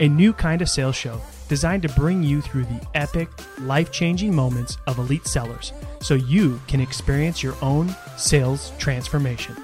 a new kind of sales show designed to bring you through the epic, life changing moments of elite sellers so you can experience your own sales transformation.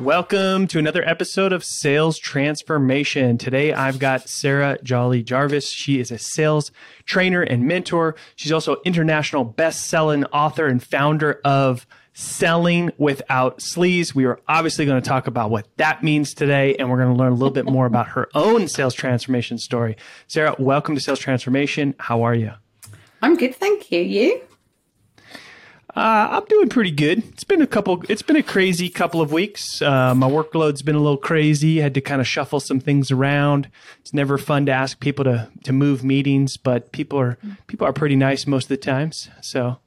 Welcome to another episode of Sales Transformation. Today I've got Sarah Jolley Jarvis. She is a sales trainer and mentor. She's also international best-selling author and founder of Selling Without Sleaze. We are obviously going to talk about what that means today, and we're going to learn a little bit more about her own sales transformation story. Sarah, welcome to Sales Transformation. How are you? I'm good, thank you. You? Uh, I'm doing pretty good. It's been a couple. It's been a crazy couple of weeks. Uh, my workload's been a little crazy. I had to kind of shuffle some things around. It's never fun to ask people to to move meetings, but people are people are pretty nice most of the times. So,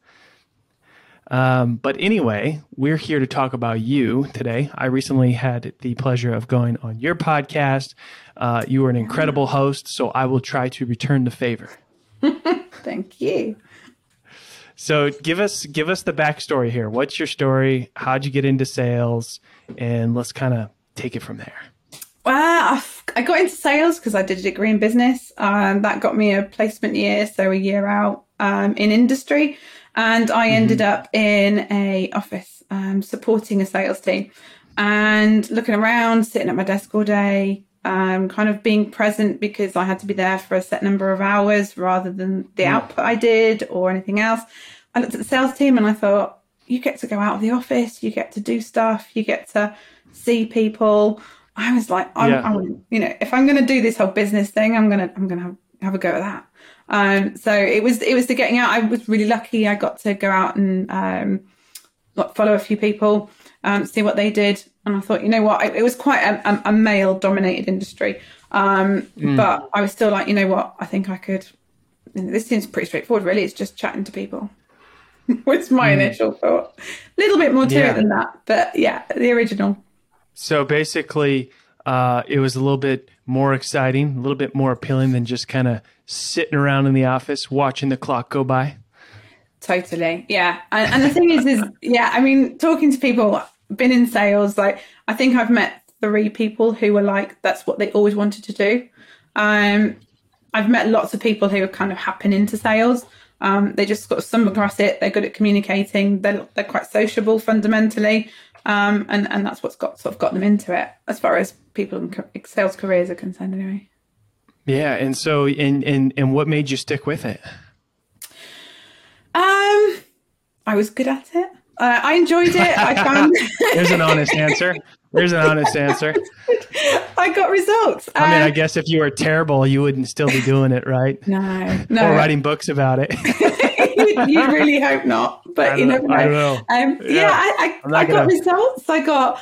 um, but anyway, we're here to talk about you today. I recently had the pleasure of going on your podcast. Uh, you were an incredible host, so I will try to return the favor. Thank you. So give us give us the backstory here. What's your story? How'd you get into sales? And let's kind of take it from there. Well, I got into sales because I did a degree in business. Um, that got me a placement year, so a year out um, in industry, and I ended mm-hmm. up in a office um, supporting a sales team and looking around, sitting at my desk all day, um, kind of being present because I had to be there for a set number of hours rather than the mm. output I did or anything else. I looked at the sales team and I thought, you get to go out of the office, you get to do stuff, you get to see people. I was like, I'm, yeah. I'm you know, if I'm going to do this whole business thing, I'm gonna, I'm gonna have, have a go at that. Um, so it was, it was the getting out. I was really lucky. I got to go out and um, follow a few people, um, see what they did, and I thought, you know what, it was quite a, a male dominated industry. Um, mm. But I was still like, you know what, I think I could. this seems pretty straightforward, really. It's just chatting to people. was my mm. initial thought. A little bit more to yeah. it than that, but yeah, the original. So basically, uh, it was a little bit more exciting, a little bit more appealing than just kind of sitting around in the office watching the clock go by. Totally, yeah. And, and the thing is, is yeah. I mean, talking to people, been in sales, like I think I've met three people who were like, that's what they always wanted to do. Um, I've met lots of people who have kind of happen into sales. Um, they just got stumble across it. They're good at communicating. They're, they're quite sociable fundamentally. Um, and, and that's what's got sort of got them into it as far as people in sales careers are concerned anyway. Yeah. And so, and, and, and what made you stick with it? Um, I was good at it. Uh, I enjoyed it. I found. There's an honest answer. There's an honest answer. I got results. I mean, I uh, guess if you were terrible, you wouldn't still be doing it, right? No, no. Or writing books about it. you really hope not, but you never know. Know. Um, yeah. yeah, I, I, I got results. I got.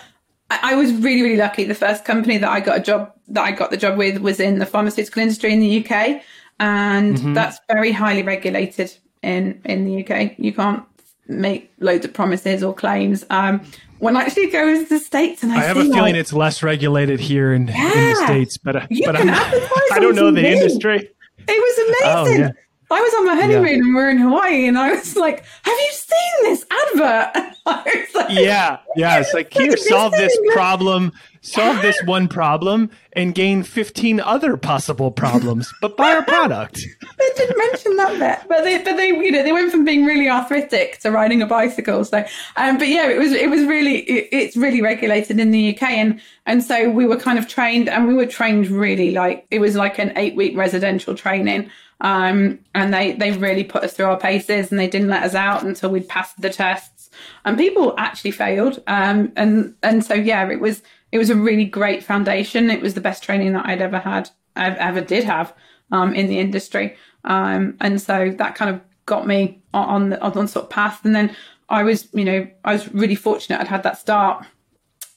I was really, really lucky. The first company that I got a job that I got the job with was in the pharmaceutical industry in the UK, and mm-hmm. that's very highly regulated in in the UK. You can't make loads of promises or claims. Um, when I actually go to the states and I, I have a feeling like, it's less regulated here in, yeah, in the states, but uh, but I don't know the industry. It was amazing. Oh, yeah. I was on my honeymoon yeah. and we're in Hawaii, and I was like, "Have you seen this advert?" like, yeah, yeah. It's like here, solve this problem. solve this one problem and gain 15 other possible problems, but buy our product. they didn't mention that bit, but they, but they, you know, they went from being really arthritic to riding a bicycle. So, um, but yeah, it was, it was really, it, it's really regulated in the UK, and and so we were kind of trained, and we were trained really like it was like an eight week residential training. Um, and they they really put us through our paces, and they didn't let us out until we'd passed the tests. And people actually failed, um, and and so yeah, it was it was a really great foundation. It was the best training that I'd ever had, I've ever did have um, in the industry. Um, and so that kind of got me on the on sort of path. And then I was, you know, I was really fortunate I'd had that start.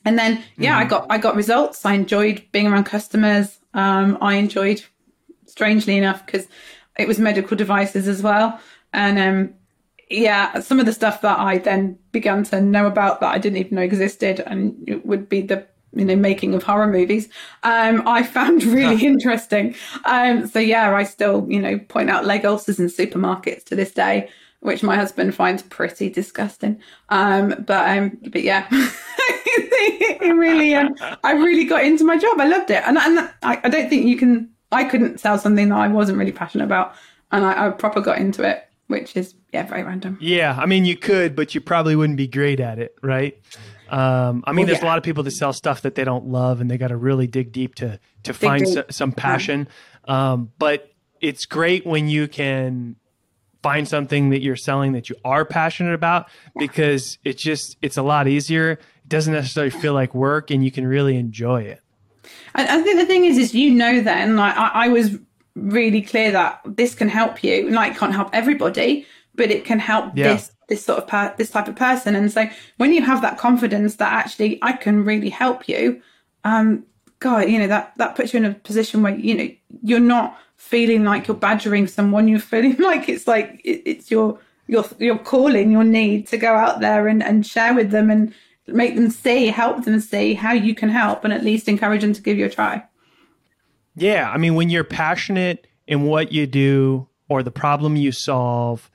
And then yeah, mm-hmm. I got I got results. I enjoyed being around customers. Um, I enjoyed, strangely enough, because it was medical devices as well. And um, yeah, some of the stuff that I then began to know about that I didn't even know existed, and it would be the you know making of horror movies um i found really interesting. Um so yeah i still you know point out leg ulcers in supermarkets to this day which my husband finds pretty disgusting. Um but um but yeah. It really um, i really got into my job. I loved it. And, and I, I don't think you can i couldn't sell something that i wasn't really passionate about and i, I proper got into it which is yeah very random yeah i mean you could but you probably wouldn't be great at it right um, I mean, well, there's yeah. a lot of people that sell stuff that they don't love, and they got to really dig deep to to dig find so, some passion. Yeah. Um, but it's great when you can find something that you're selling that you are passionate about yeah. because it's just it's a lot easier. It doesn't necessarily feel like work, and you can really enjoy it. I, I think the thing is, is you know, then like I, I was really clear that this can help you. Like, can't help everybody, but it can help this this sort of per- this type of person. And so when you have that confidence that actually I can really help you, um, God, you know that that puts you in a position where you know you're not feeling like you're badgering someone. You're feeling like it's like it, it's your your your calling, your need to go out there and and share with them and make them see, help them see how you can help, and at least encourage them to give you a try. Yeah, I mean, when you're passionate in what you do or the problem you solve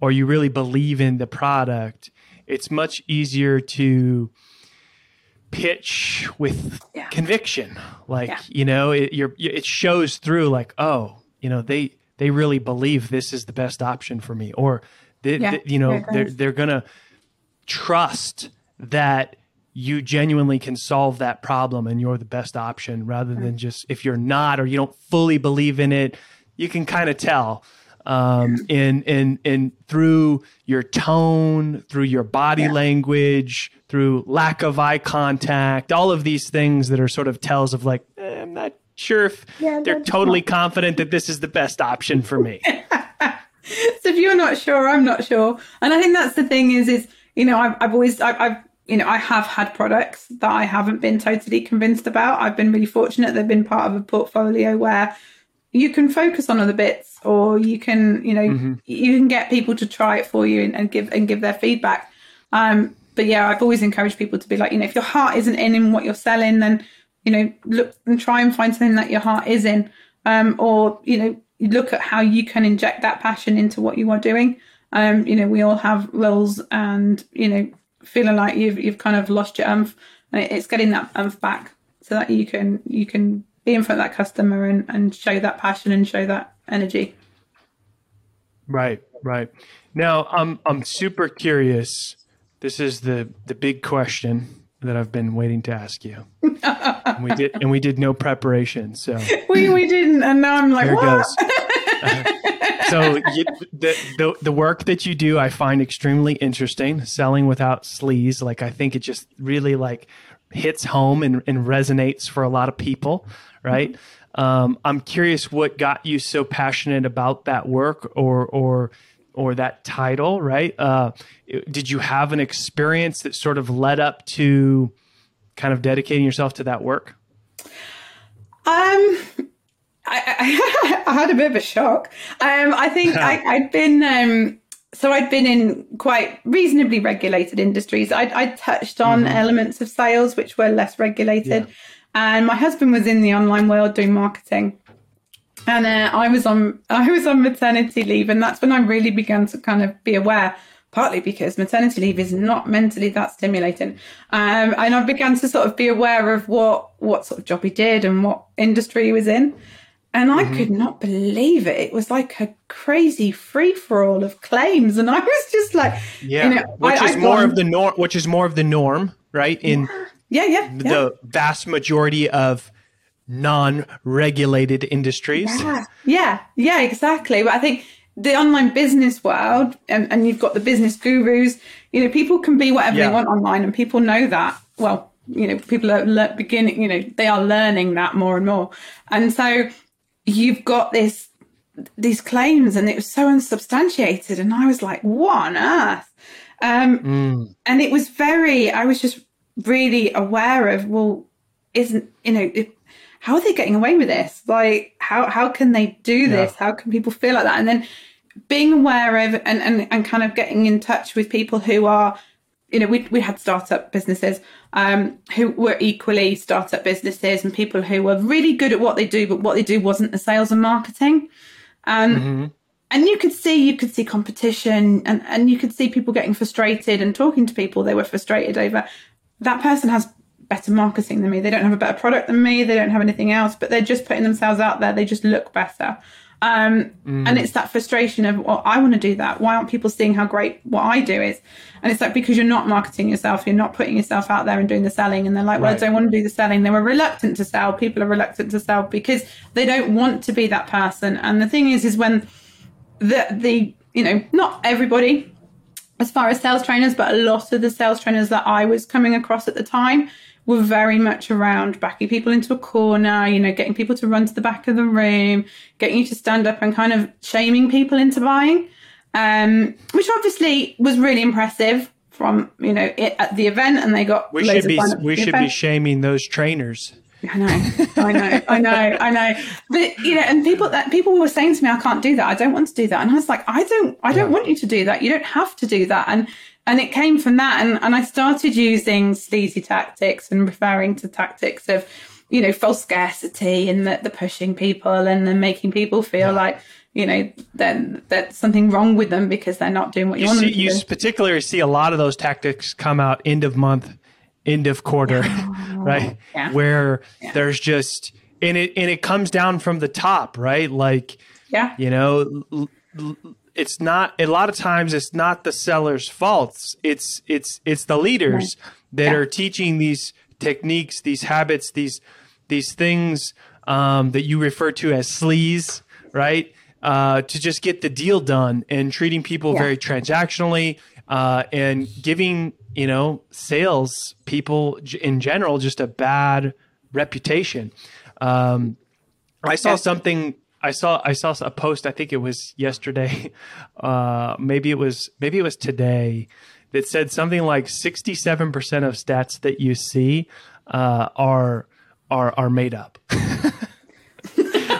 or you really believe in the product, it's much easier to pitch with yeah. conviction. Like, yeah. you know, it, it shows through like, oh, you know, they, they really believe this is the best option for me. Or, they, yeah, they, you know, they're, they're going to trust that you genuinely can solve that problem and you're the best option rather than just if you're not or you don't fully believe in it, you can kind of tell um, and and and through your tone, through your body yeah. language, through lack of eye contact, all of these things that are sort of tells of like eh, I'm not sure if yeah, they're totally not- confident that this is the best option for me. so if you're not sure, I'm not sure, and I think that's the thing is is you know I've, I've always I've, I've you know, I have had products that I haven't been totally convinced about. I've been really fortunate they've been part of a portfolio where you can focus on other bits or you can you know mm-hmm. you can get people to try it for you and, and give and give their feedback um, but yeah i've always encouraged people to be like you know if your heart isn't in in what you're selling then you know look and try and find something that your heart is in um, or you know look at how you can inject that passion into what you are doing um, you know we all have roles and you know feeling like you've you've kind of lost your umph and it's getting that umph back so that you can you can be in front of that customer and, and show that passion and show that energy. Right, right. Now, I'm I'm super curious. This is the the big question that I've been waiting to ask you. and we did, and we did no preparation. So we we didn't, and now I'm like, what? so you, the, the the work that you do, I find extremely interesting. Selling without sleaze, like I think it just really like hits home and, and resonates for a lot of people right? Mm-hmm. Um, I'm curious what got you so passionate about that work or or or that title, right? Uh, did you have an experience that sort of led up to kind of dedicating yourself to that work? Um, I, I, had a bit of a shock. Um, I think I, had been um, so I'd been in quite reasonably regulated industries. I'd, I'd touched on mm-hmm. elements of sales which were less regulated. Yeah. And my husband was in the online world doing marketing. And uh, I was on I was on maternity leave, and that's when I really began to kind of be aware partly because maternity leave is not mentally that stimulating. Um, and I began to sort of be aware of what what sort of job he did and what industry he was in. And I mm-hmm. could not believe it. It was like a crazy free for all of claims, and I was just like, yeah, you know, which I, is I more of the norm. Which is more of the norm, right? In yeah, yeah, yeah. the vast majority of non-regulated industries. Yeah, yeah, yeah, exactly. But I think the online business world, and, and you've got the business gurus. You know, people can be whatever yeah. they want online, and people know that. Well, you know, people are le- beginning. You know, they are learning that more and more, and so you've got this these claims, and it was so unsubstantiated, and I was like, what on earth? Um, mm. And it was very. I was just really aware of well, isn't you know. It, how are they getting away with this? Like, how how can they do this? Yeah. How can people feel like that? And then being aware of and, and, and kind of getting in touch with people who are, you know, we, we had startup businesses um, who were equally startup businesses and people who were really good at what they do, but what they do wasn't the sales and marketing. Um, mm-hmm. And you could see, you could see competition and, and you could see people getting frustrated and talking to people they were frustrated over. That person has better marketing than me. They don't have a better product than me. They don't have anything else, but they're just putting themselves out there. They just look better. Um, mm. And it's that frustration of, well, I want to do that. Why aren't people seeing how great what I do is? And it's like, because you're not marketing yourself, you're not putting yourself out there and doing the selling. And they're like, well, right. I don't want to do the selling. They were reluctant to sell. People are reluctant to sell because they don't want to be that person. And the thing is, is when the, the, you know, not everybody, as far as sales trainers, but a lot of the sales trainers that I was coming across at the time were very much around backing people into a corner, you know, getting people to run to the back of the room, getting you to stand up and kind of shaming people into buying, um, which obviously was really impressive from, you know, it, at the event and they got we should be we should event. be shaming those trainers. I know, I know, I know, I know. But you know, and people that people were saying to me, "I can't do that. I don't want to do that." And I was like, "I don't, I don't yeah. want you to do that. You don't have to do that." And and it came from that and, and i started using sleazy tactics and referring to tactics of you know false scarcity and the, the pushing people and then making people feel yeah. like you know that there's something wrong with them because they're not doing what you, you want see, them to you do. particularly see a lot of those tactics come out end of month end of quarter right yeah. where yeah. there's just and it and it comes down from the top right like yeah you know l- l- it's not a lot of times it's not the seller's faults it's it's it's the leaders right. that yeah. are teaching these techniques these habits these these things um, that you refer to as sleaze right uh, to just get the deal done and treating people yeah. very transactionally uh, and giving you know sales people in general just a bad reputation um, i saw something I saw I saw a post. I think it was yesterday, uh, maybe it was maybe it was today, that said something like sixty seven percent of stats that you see uh, are are are made up.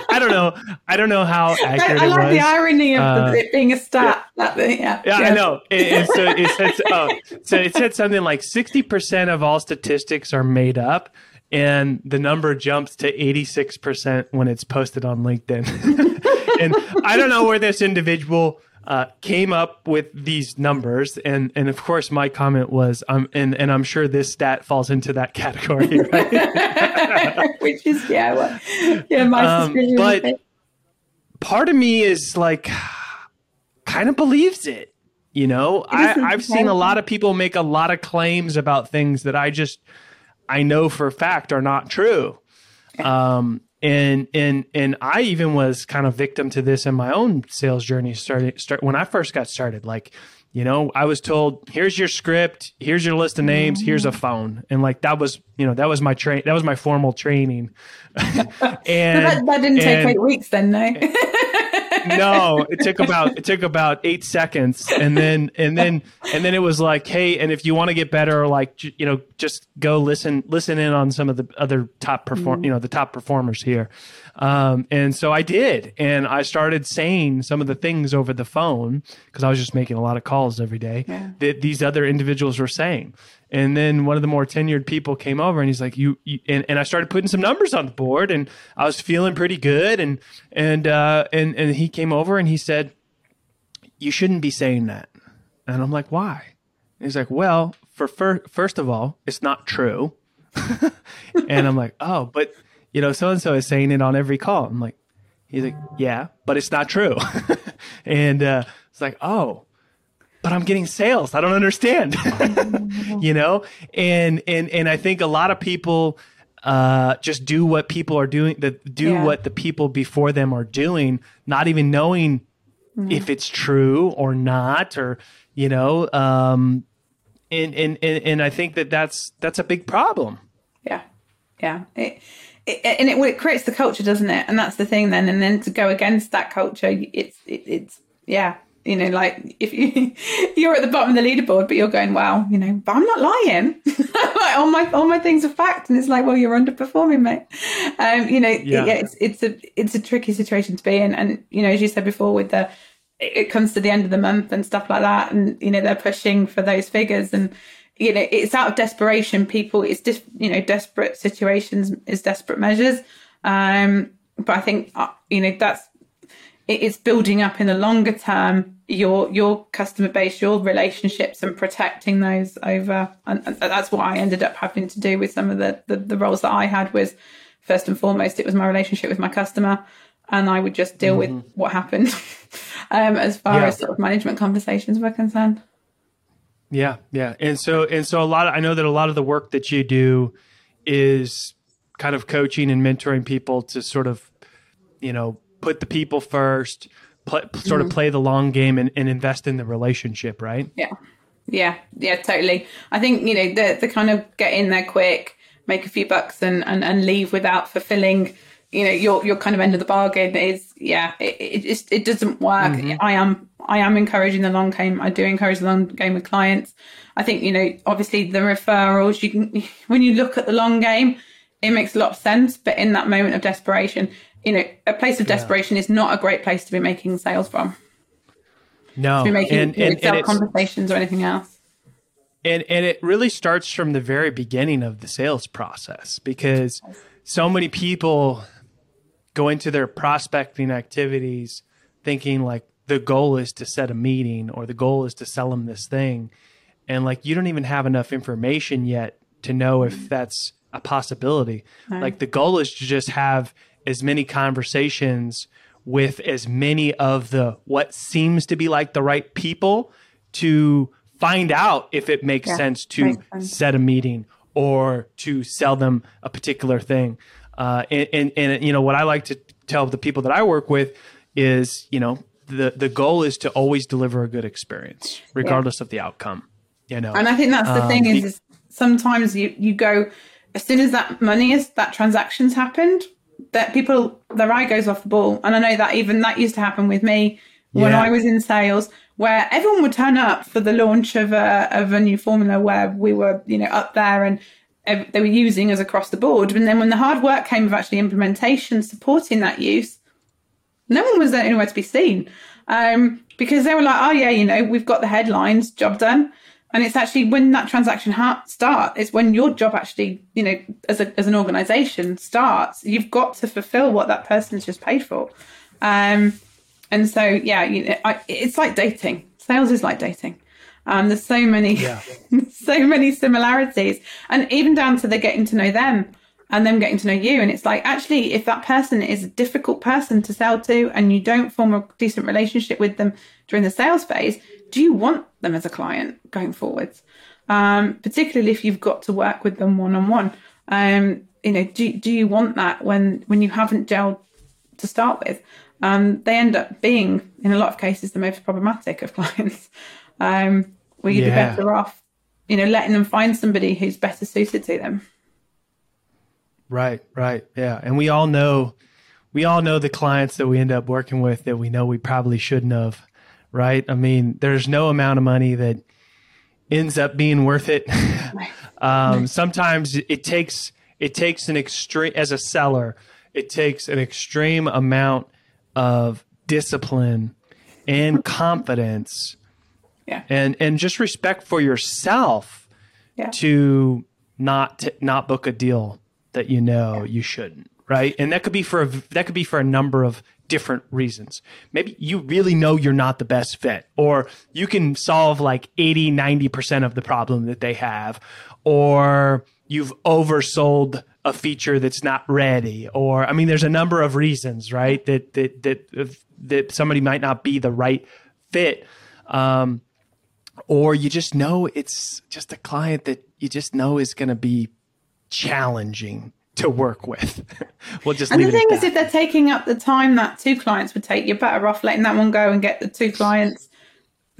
I don't know. I don't know how accurate I, I like the irony of uh, it being a stat. Yeah, yeah, yeah, I know. It, it, so, it said, oh, so it said something like 60% of all statistics are made up and the number jumps to 86% when it's posted on LinkedIn. and I don't know where this individual uh, came up with these numbers, and and of course my comment was, um, and and I'm sure this stat falls into that category, right? Which is yeah, well, yeah, my um, But part of me is like, kind of believes it. You know, I, I've seen a lot of people make a lot of claims about things that I just I know for a fact are not true. Um, and and and I even was kind of victim to this in my own sales journey. Started start when I first got started. Like, you know, I was told, "Here's your script. Here's your list of names. Here's a phone." And like that was, you know, that was my train. That was my formal training. and that, that, didn't take eight weeks, then, no. no, it took about it took about eight seconds, and then and then and then it was like, hey, and if you want to get better, like you know, just go listen listen in on some of the other top perform, mm. you know, the top performers here. Um, and so I did, and I started saying some of the things over the phone because I was just making a lot of calls every day yeah. that these other individuals were saying. And then one of the more tenured people came over and he's like, you, you and, and I started putting some numbers on the board and I was feeling pretty good. And, and, uh, and, and he came over and he said, you shouldn't be saying that. And I'm like, why? And he's like, well, for fir- first of all, it's not true. and I'm like, oh, but you know, so and so is saying it on every call. I'm like, he's like, yeah, but it's not true. and uh, it's like, oh, but I'm getting sales. I don't understand, you know? And, and, and I think a lot of people, uh, just do what people are doing, that do Yeah. what the people before them are doing, not even knowing if it's true or not, or, you know, um, and, and, and, and I think that that's, that's a big problem. Yeah, yeah. It, it, and it, it creates the culture, doesn't it? And that's the thing. Then, and then to go against that culture, it's it, it's yeah. You know, like if you you're at the bottom of the leaderboard, but you're going, wow, you know, but I'm not lying. like all my all my things are fact, and it's like, well, you're underperforming, mate. Um, you know, Yeah. yeah, it's it's a it's a tricky situation to be in, and you know, as you said before, with the it it comes to the end of the month and stuff like that, and you know, they're pushing for those figures and you know it's out of desperation people it's just you know desperate situations is desperate measures um but i think uh, you know that's it's building up in the longer term your your customer base your relationships and protecting those over and, and that's what i ended up having to do with some of the, the the roles that i had was first and foremost it was my relationship with my customer and i would just deal with what happened um as far Yeah. as sort of management conversations were concerned Yeah, yeah. And so and so a lot of, I know that a lot of the work that you do is kind of coaching and mentoring people to sort of you know, put the people first, pl- sort of mm-hmm. play the long game and, and invest in the relationship, right? Yeah. Yeah, yeah, totally. I think, you know, the the kind of get in there quick, make a few bucks and, and, and leave without fulfilling, you know, your your kind of end of the bargain is yeah, it it just it doesn't work. Mm-hmm. I am I am encouraging the long game. I do encourage the long game with clients. I think, you know, obviously the referrals, you can when you look at the long game, it makes a lot of sense. But in that moment of desperation, you know, a place of desperation is not a great place to be making sales from. No. To be making and, and, sell conversations or anything else. and and it really starts from the very beginning of the sales process because so many people go into their prospecting activities thinking like the goal is to set a meeting or the goal is to sell them this thing and like you don't even have enough information yet to know if that's a possibility like the goal is to just have as many conversations with as many of the what seems to be like the right people to find out if it makes Yeah, sense to makes sense. set a meeting or to sell them a particular thing. Uh, and, and, and, you know, what I like to tell the people that I work with is, you know, the, the goal is to always deliver a good experience, regardless of the outcome, you know. And I think that's the Um, thing is, is sometimes you, you go, as soon as that money is, that transaction's happened, that people, their eye goes off the ball. And I know that even that used to happen with me when Yeah. I was in sales, where everyone would turn up for the launch of a, of a new formula where we were, you know, up there and they were using us across the board. And then when the hard work came of actually implementation, supporting that use, no one was anywhere to be seen um, because they were like, oh, yeah, you know, we've got the headlines, job done. And it's actually when that transaction ha- start, it's when your job actually, you know, as, a, as an organization starts, you've got to fulfill what that person's just paid for. Um, and so, yeah, you know, I, it's like dating. Sales is like dating. Um, there's so many, Yeah. so many similarities, and even down to the getting to know them and them getting to know you. And it's like, actually, if that person is a difficult person to sell to, and you don't form a decent relationship with them during the sales phase, do you want them as a client going forwards? Um, particularly if you've got to work with them one on one. Um, you know, do do you want that when when you haven't gelled to start with? Um, they end up being, in a lot of cases, the most problematic of clients. Um, where you'd Yeah. be better off, you know, letting them find somebody who's better suited to them. Right, right. Yeah. And we all know we all know the clients that we end up working with that we know we probably shouldn't have, right? I mean, there's no amount of money that ends up being worth it. um, sometimes it takes it takes an extreme as a seller, it takes an extreme amount of discipline and confidence Yeah. and and just respect for yourself Yeah. to not t- not book a deal that you know you shouldn't right and that could be for a, that could be for a number of different reasons. Maybe you really know you're not the best fit, or you can solve like 80, 90% of the problem that they have, or you've oversold a feature that's not ready, or I mean, there's a number of reasons, right? That, that, that, that somebody might not be the right fit. Um, or you just know it's just a client that you just know is going to be challenging to work with. we'll just and the thing is, if they're taking up the time that two clients would take, you're better off letting that one go and get the two clients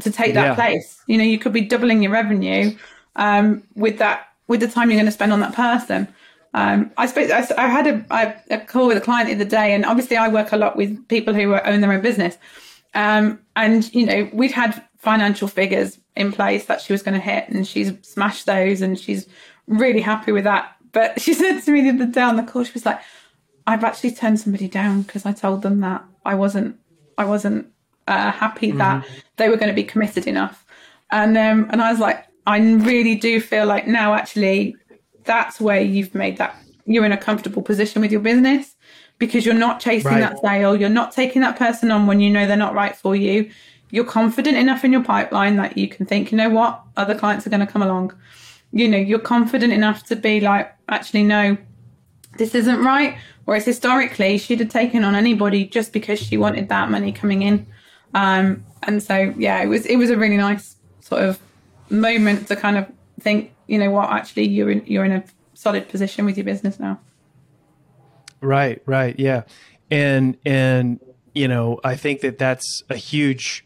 to take that yeah. place. You know, you could be doubling your revenue um, with that with the time you're going to spend on that person. Um, I suppose I, I had a, I, a call with a client the other day, and obviously I work a lot with people who own their own business. Um, and you know, we'd had financial figures in place that she was going to hit, and she's smashed those, and she's really happy with that. But she said to me the other day on the call, she was like, "I've actually turned somebody down because I told them that I wasn't, I wasn't uh, happy mm-hmm. that they were going to be committed enough." And um, and I was like, I really do feel like now actually that's where you've made that you're in a comfortable position with your business because you're not chasing right. that sale, you're not taking that person on when you know they're not right for you. You're confident enough in your pipeline that you can think, you know what, other clients are going to come along you know, you're confident enough to be like, actually, no, this isn't right. Whereas historically, she'd have taken on anybody just because she wanted that money coming in. Um, and so, yeah, it was it was a really nice sort of moment to kind of think, you know what, actually, you're in you're in a solid position with your business now. Right, right, yeah, and and you know, I think that that's a huge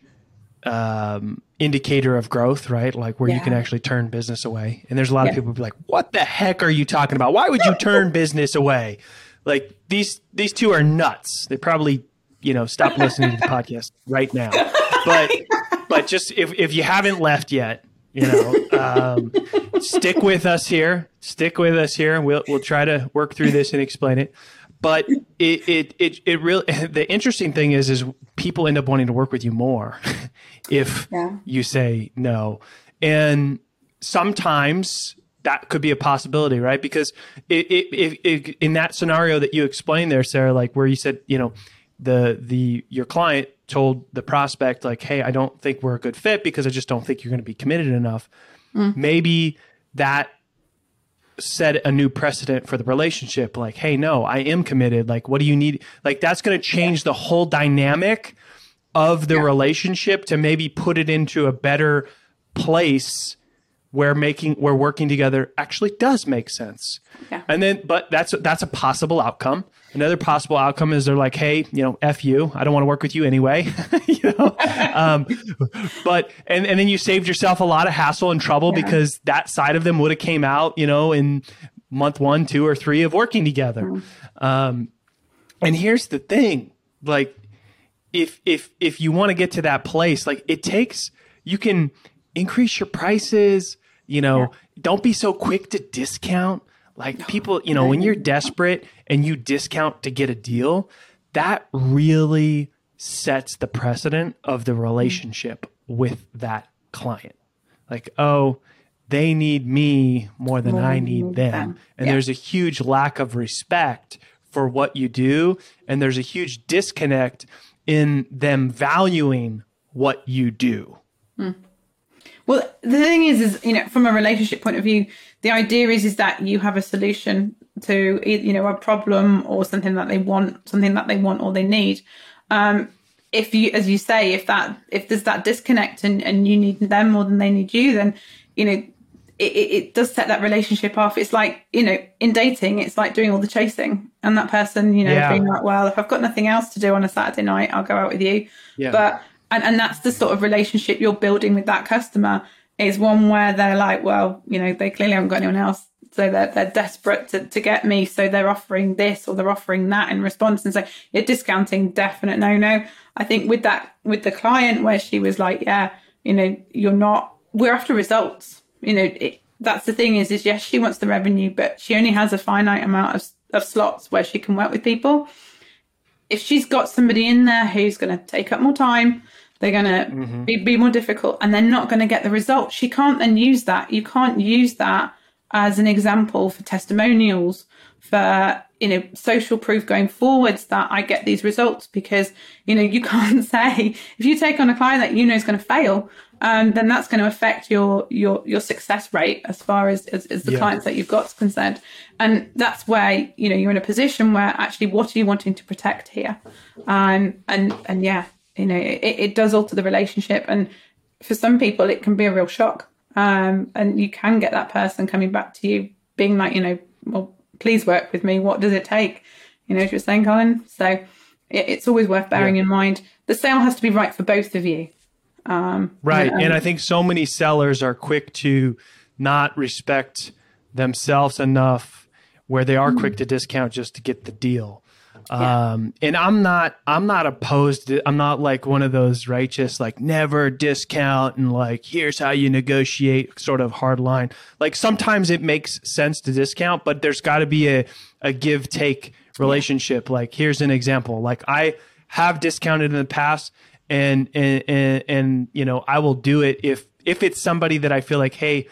um, indicator of growth, right? Like where yeah. you can actually turn business away. And there's a lot yeah. of people be like, "What the heck are you talking about? Why would you turn business away?" Like these these two are nuts. They probably, you know, stop listening to the podcast right now. But but just if if you haven't left yet, you know, um, stick with us here. Stick with us here, and we'll we'll try to work through this and explain it but it it it, it really the interesting thing is is people end up wanting to work with you more if yeah. you say no and sometimes that could be a possibility right because it, it, it, in that scenario that you explained there sarah like where you said you know the the your client told the prospect like hey i don't think we're a good fit because i just don't think you're going to be committed enough mm. maybe that set a new precedent for the relationship like hey no i am committed like what do you need like that's going to change the whole dynamic of the yeah. relationship to maybe put it into a better place where making where working together actually does make sense. Yeah. And then but that's that's a possible outcome. Another possible outcome is they're like, hey, you know, F you. I don't want to work with you anyway. you know? um, but and, and then you saved yourself a lot of hassle and trouble yeah. because that side of them would have came out, you know, in month one, two, or three of working together. Mm-hmm. Um, and here's the thing, like if if if you want to get to that place, like it takes you can increase your prices, you know, yeah. don't be so quick to discount. Like people, you know, when you're desperate and you discount to get a deal, that really sets the precedent of the relationship with that client. Like, oh, they need me more than more I need them. them. And yeah. there's a huge lack of respect for what you do. And there's a huge disconnect in them valuing what you do. Hmm. Well, the thing is, is you know, from a relationship point of view, the idea is is that you have a solution to you know a problem or something that they want, something that they want or they need. Um, if you, as you say, if that if there's that disconnect and, and you need them more than they need you, then you know it, it, does set that relationship off. It's like, you know, in dating, it's like doing all the chasing and that person, you know, yeah. being like, well, if I've got nothing else to do on a Saturday night, I'll go out with you. Yeah. But and, and that's the sort of relationship you're building with that customer is one where they're like, well, you know, they clearly haven't got anyone else. So they're, they're desperate to, to get me. So they're offering this or they're offering that in response. And so you're discounting definite no, no. I think with that, with the client where she was like, yeah, you know, you're not, we're after results. You know, it, that's the thing is, is yes, she wants the revenue, but she only has a finite amount of, of slots where she can work with people. If she's got somebody in there who's going to take up more time, they're going to mm-hmm. be, be more difficult and they're not going to get the result. She can't then use that. You can't use that as an example for testimonials, for, you know social proof going forwards that I get these results because you know you can't say if you take on a client that you know is going to fail um, then that's going to affect your your your success rate as far as as, as the yeah. clients that you've got is concerned. And that's where you know you're in a position where actually what are you wanting to protect here? Um, and and yeah you know it, it does alter the relationship. And for some people it can be a real shock. Um, and you can get that person coming back to you being like you know well please work with me. What does it take? You know what you're saying colin. So it, it's always worth bearing yeah. in mind. The sale has to be right for both of you um, right. And, and I think so many sellers are quick to not respect themselves enough where they are mm-hmm. quick to discount just to get the deal. Yeah. Um, and I'm not, I'm not opposed. To, I'm not like one of those righteous, like never discount and like, here's how you negotiate sort of hard line. Like sometimes it makes sense to discount, but there's got to be a, a give take relationship. Yeah. Like here's an example. Like I have discounted in the past and, and and and you know I will do it if if it's somebody that I feel like hey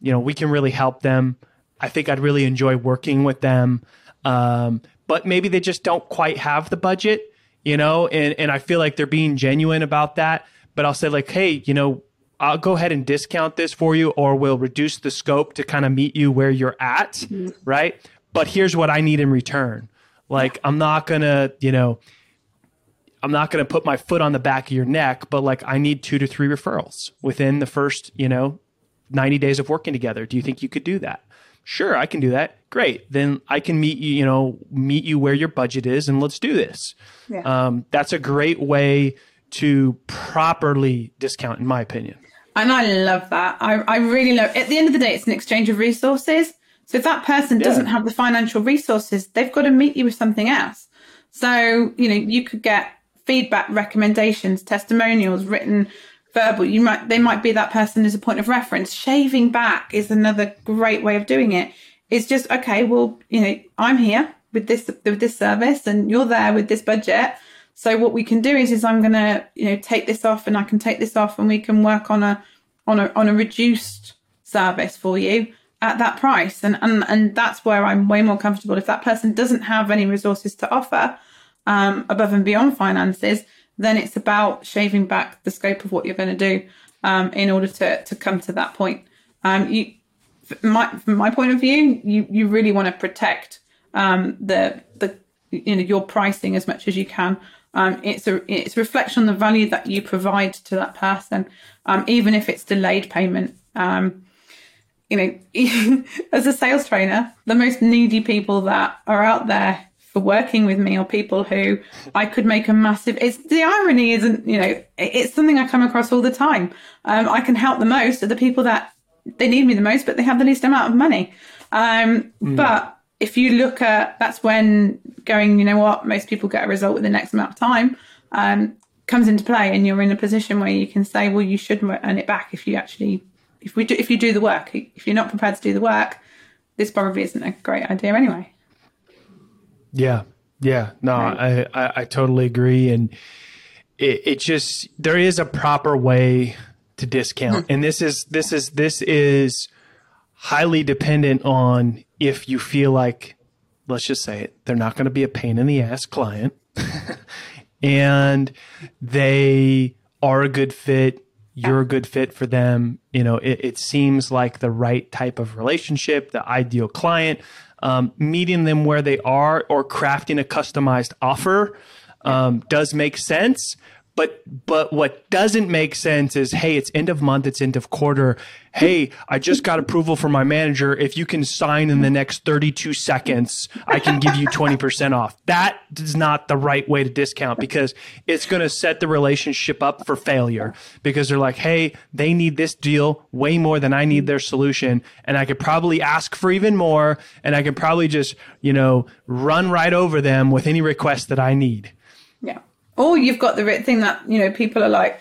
you know we can really help them. I think I'd really enjoy working with them. Um, but maybe they just don't quite have the budget you know and and I feel like they're being genuine about that. But I'll say like hey you know I'll go ahead and discount this for you or we'll reduce the scope to kind of meet you where you're at mm-hmm. right? But here's what I need in return. Like I'm not gonna you know I'm not going to put my foot on the back of your neck, but like I need two to three referrals within the first, you know, 90 days of working together. Do you think you could do that? Sure, I can do that. Great. Then I can meet you, you know, meet you where your budget is and let's do this. Yeah. Um, that's a great way to properly discount, in my opinion. And I love that. I, I really love At the end of the day, it's an exchange of resources. So if that person yeah. doesn't have the financial resources, they've got to meet you with something else. So, you know, you could get feedback, recommendations, testimonials, written, verbal. You might they might be that person as a point of reference. Shaving back is another great way of doing it. It's just okay. Well, you know, I'm here with this with this service, and you're there with this budget. So what we can do is, is I'm going to you know take this off, and I can take this off, and we can work on a on a on a reduced service for you at that price. And and and that's where I'm way more comfortable. If that person doesn't have any resources to offer, um, above and beyond finances, then it's about shaving back the scope of what you're going to do um, in order to, to come to that point. Um, you, my, from my point of view, you, you really want to protect um, the the you know your pricing as much as you can. Um, it's a it's a reflection on the value that you provide to that person, um, even if it's delayed payment. Um, you know, as a sales trainer, the most needy people that are out there for working with me or people who I could make a massive. It's the irony isn't, you know, it's something I come across all the time. Um, I can help the most are the people that they need me the most, but they have the least amount of money. Um, mm. But if you look at that's when going, you know what, most people get a result within the next amount of time um, comes into play, and you're in a position where you can say, well, you should earn it back if you actually if we do if you do the work. If you're not prepared to do the work, this probably isn't a great idea anyway. Yeah. Yeah. No, right. I, I, I, totally agree. And it, it just, there is a proper way to discount. Hmm. And this is, this is, this is highly dependent on if you feel like, let's just say it, they're not going to be a pain in the ass client and they are a good fit you're a good fit for them. You know, it, it, seems like the right type of relationship, the ideal client um, meeting them where they are or crafting a customized offer um, does make sense. But but what doesn't make sense is hey, it's end of month, it's end of quarter. Hey, I just got approval from my manager. If you can sign in the next 32 seconds, I can give you 20% off. That is not the right way to discount because it's going to set the relationship up for failure because they're like, hey, they need this deal way more than I need their solution. And I could probably ask for even more. And I could probably just, you know, run right over them with any request that I need. Or you've got the thing that, you know, people are like,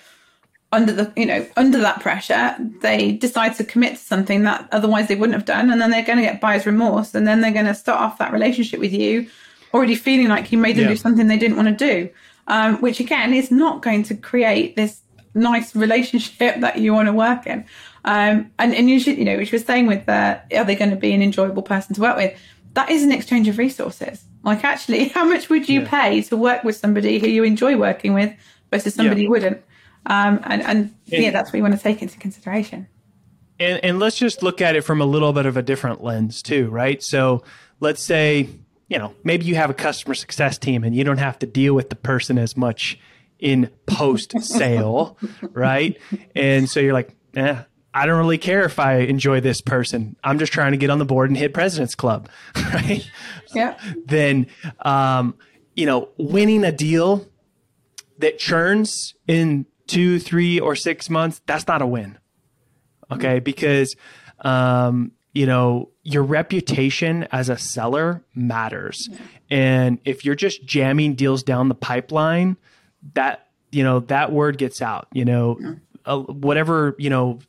under the you know under that pressure they decide to commit to something that otherwise they wouldn't have done and then they're going to get buyer's remorse and then they're going to start off that relationship with you already feeling like you made them yeah. do something they didn't want to do. Um, which again is not going to create this nice relationship that you want to work in. Um, and, and you should you know which was saying with uh, are they going to be an enjoyable person to work with? That is an exchange of resources Like, actually, how much would you Yeah. pay to work with somebody who you enjoy working with versus somebody Yeah. you wouldn't? Um, and, and And- yeah, that's what you want to take into consideration. And, and let's just look at it from a little bit of a different lens too, right? So let's say, you know, maybe you have a customer success team and you don't have to deal with the person as much in post sale, right? And so you're like, eh, I don't really care if I enjoy this person. I'm just trying to get on the board and hit President's Club, right? Yeah. then um, you know winning a deal that churns in two three or six months that's not a win okay because um, you know your reputation as a seller matters and if you're just jamming deals down the pipeline that you know that word gets out you know uh, whatever you know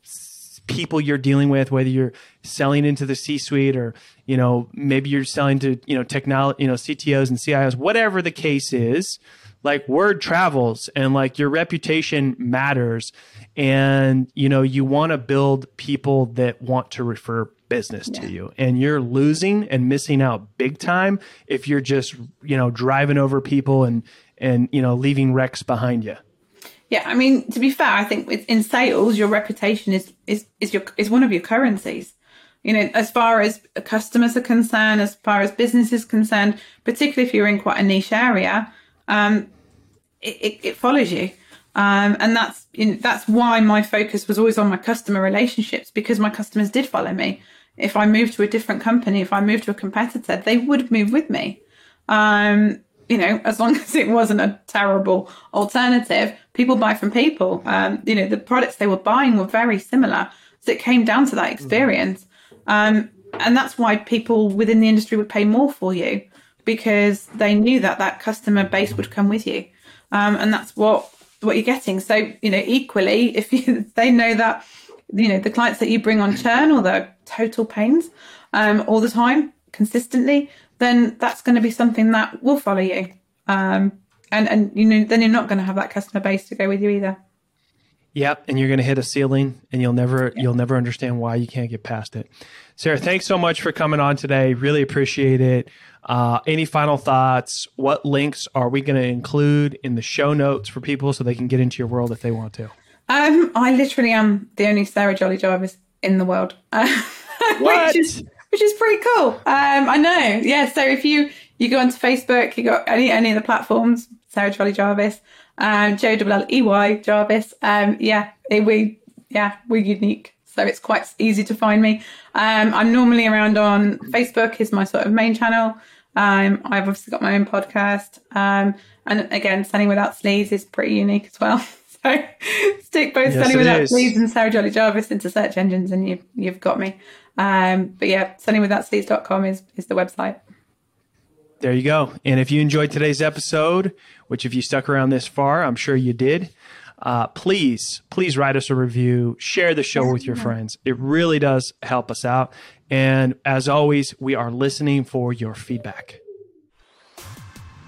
people you're dealing with whether you're selling into the c suite or you know maybe you're selling to you know technology you know ctos and cios whatever the case is like word travels and like your reputation matters and you know you want to build people that want to refer business to you and you're losing and missing out big time if you're just you know driving over people and and you know leaving wrecks behind you Yeah, I mean, to be fair, I think in sales, your reputation is is is your is one of your currencies. You know, as far as customers are concerned, as far as business is concerned, particularly if you're in quite a niche area, um, it, it, it follows you, um, and that's you know, that's why my focus was always on my customer relationships because my customers did follow me. If I moved to a different company, if I moved to a competitor, they would move with me um, you know, as long as it wasn't a terrible alternative, people buy from people. Um, you know, the products they were buying were very similar. So it came down to that experience. Um, and that's why people within the industry would pay more for you because they knew that that customer base would come with you. Um, and that's what, what you're getting. So, you know, equally, if you, they know that, you know, the clients that you bring on churn or the total pains um, all the time, consistently, then that's going to be something that will follow you. Um, and, and, you know, then you're not going to have that customer base to go with you either. Yep, and you're going to hit a ceiling, and you'll never you'll never understand why you can't get past it. Sarah, thanks so much for coming on today. Really appreciate it. Uh, any final thoughts? What links are we going to include in the show notes for people so they can get into your world if they want to? Um, I literally am the only Sarah Jolley Jarvis in the world, uh, What? which is which is pretty cool. Um, I know, yeah. So if you you go onto Facebook, you got any any of the platforms, Sarah Jolley Jarvis, um, J W L E Y Jarvis. Um, yeah, we yeah we're unique, so it's quite easy to find me. Um, I'm normally around on Facebook is my sort of main channel. Um, I've obviously got my own podcast, um, and again, Selling Without Sleeves is pretty unique as well. So stick both Yes, it Without. Sleeves and Sarah Jolley Jarvis into search engines, and you've you've got me. Um, but yeah, sellingwithoutsleeves.com is is the website. There you go. And if you enjoyed today's episode, which if you stuck around this far, I'm sure you did, uh, please, please write us a review, share the show with your friends. It really does help us out. And as always, we are listening for your feedback.